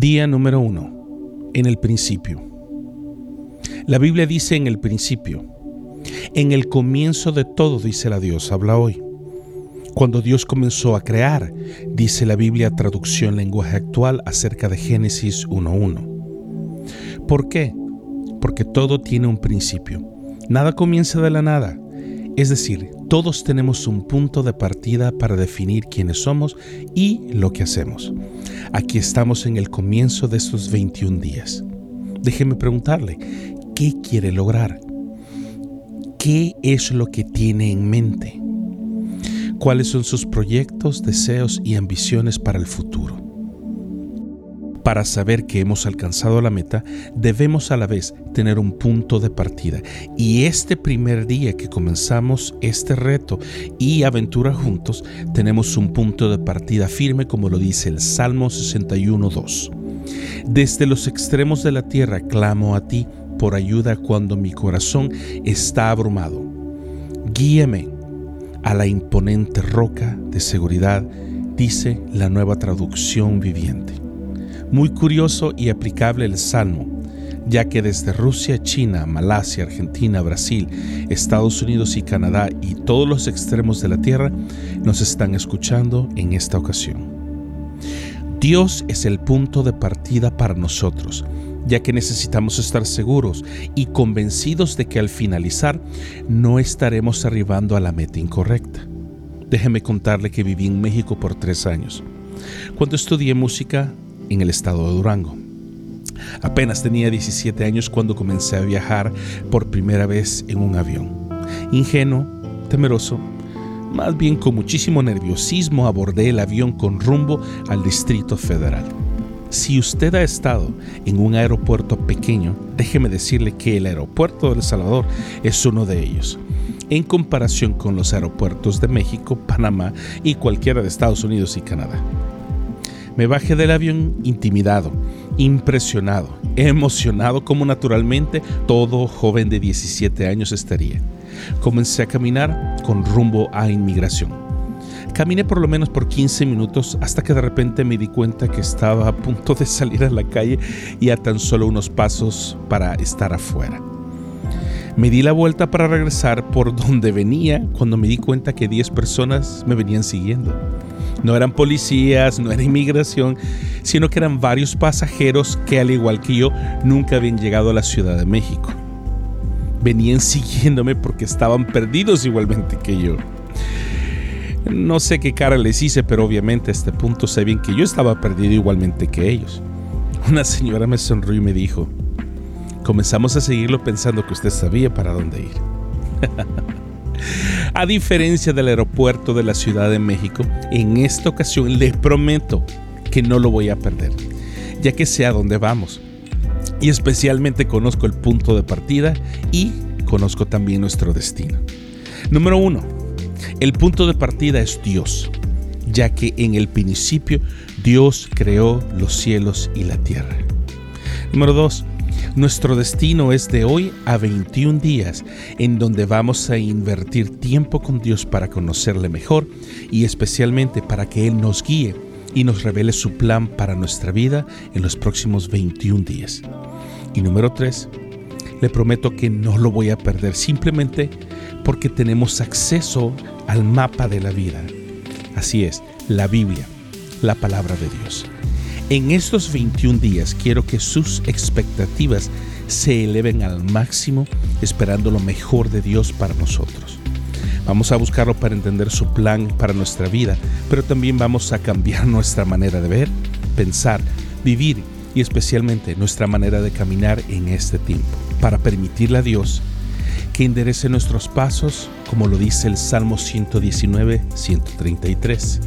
Día número uno. En el principio. La Biblia dice en el principio. En el comienzo de todo, dice la Dios, habla hoy. Cuando Dios comenzó a crear, dice la Biblia traducción lenguaje actual acerca de Génesis 1.1. ¿Por qué? Porque todo tiene un principio. Nada comienza de la nada. Es decir, todos tenemos un punto de partida para definir quiénes somos y lo que hacemos. Aquí estamos en el comienzo de estos 21 días. Déjeme preguntarle, ¿qué quiere lograr? ¿Qué es lo que tiene en mente? ¿Cuáles son sus proyectos, deseos y ambiciones para el futuro? Para saber que hemos alcanzado la meta, debemos a la vez tener un punto de partida. Y este primer día que comenzamos este reto y aventura juntos, tenemos un punto de partida firme como lo dice el Salmo 61.2. Desde los extremos de la tierra clamo a ti por ayuda cuando mi corazón está abrumado. Guíame a la imponente roca de seguridad, dice la nueva traducción viviente. Muy curioso y aplicable el Salmo, ya que desde Rusia, China, Malasia, Argentina, Brasil, Estados Unidos y Canadá y todos los extremos de la tierra nos están escuchando en esta ocasión. Dios es el punto de partida para nosotros, ya que necesitamos estar seguros y convencidos de que al finalizar no estaremos arribando a la meta incorrecta. Déjeme contarle que viví en México por tres años. Cuando estudié música, en el estado de Durango. Apenas tenía 17 años cuando comencé a viajar por primera vez en un avión. Ingenuo, temeroso, más bien con muchísimo nerviosismo abordé el avión con rumbo al Distrito Federal. Si usted ha estado en un aeropuerto pequeño, déjeme decirle que el aeropuerto de El Salvador es uno de ellos. En comparación con los aeropuertos de México, Panamá y cualquiera de Estados Unidos y Canadá. Me bajé del avión intimidado, impresionado, emocionado como naturalmente todo joven de 17 años estaría. Comencé a caminar con rumbo a inmigración. Caminé por lo menos por 15 minutos hasta que de repente me di cuenta que estaba a punto de salir a la calle y a tan solo unos pasos para estar afuera. Me di la vuelta para regresar por donde venía cuando me di cuenta que 10 personas me venían siguiendo. No eran policías, no era inmigración, sino que eran varios pasajeros que al igual que yo nunca habían llegado a la Ciudad de México. Venían siguiéndome porque estaban perdidos igualmente que yo. No sé qué cara les hice, pero obviamente a este punto sabían que yo estaba perdido igualmente que ellos. Una señora me sonrió y me dijo, comenzamos a seguirlo pensando que usted sabía para dónde ir. A diferencia del aeropuerto de la Ciudad de México, en esta ocasión les prometo que no lo voy a perder, ya que sé a dónde vamos. Y especialmente conozco el punto de partida y conozco también nuestro destino. Número uno, el punto de partida es Dios, ya que en el principio Dios creó los cielos y la tierra. Número dos, nuestro destino es de hoy a 21 días, en donde vamos a invertir tiempo con Dios para conocerle mejor y especialmente para que Él nos guíe y nos revele su plan para nuestra vida en los próximos 21 días. Y número 3, le prometo que no lo voy a perder simplemente porque tenemos acceso al mapa de la vida. Así es, la Biblia, la palabra de Dios. En estos 21 días quiero que sus expectativas se eleven al máximo esperando lo mejor de Dios para nosotros. Vamos a buscarlo para entender su plan para nuestra vida, pero también vamos a cambiar nuestra manera de ver, pensar, vivir y especialmente nuestra manera de caminar en este tiempo, para permitirle a Dios que enderece nuestros pasos, como lo dice el Salmo 119, 133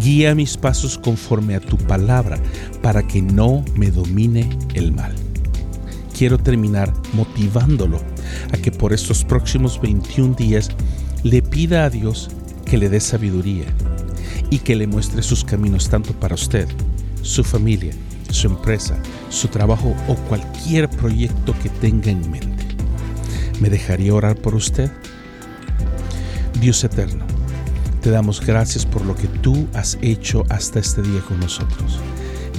Guía mis pasos conforme a tu palabra para que no me domine el mal. Quiero terminar motivándolo a que por estos próximos 21 días le pida a Dios que le dé sabiduría y que le muestre sus caminos tanto para usted, su familia, su empresa, su trabajo o cualquier proyecto que tenga en mente. ¿Me dejaría orar por usted? Dios eterno te damos gracias por lo que tú has hecho hasta este día con nosotros.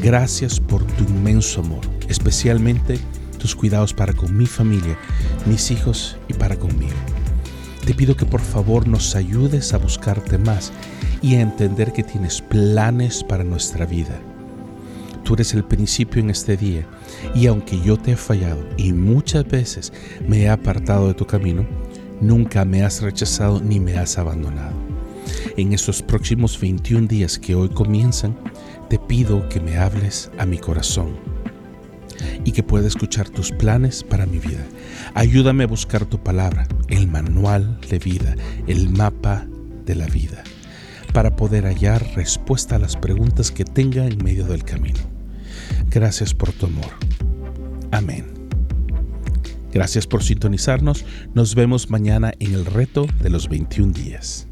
Gracias por tu inmenso amor, especialmente tus cuidados para con mi familia, mis hijos y para conmigo. Te pido que por favor nos ayudes a buscarte más y a entender que tienes planes para nuestra vida. Tú eres el principio en este día y aunque yo te he fallado y muchas veces me he apartado de tu camino, nunca me has rechazado ni me has abandonado. En estos próximos 21 días que hoy comienzan, te pido que me hables a mi corazón y que pueda escuchar tus planes para mi vida. Ayúdame a buscar tu palabra, el manual de vida, el mapa de la vida, para poder hallar respuesta a las preguntas que tenga en medio del camino. Gracias por tu amor. Amén. Gracias por sintonizarnos. Nos vemos mañana en el reto de los 21 días.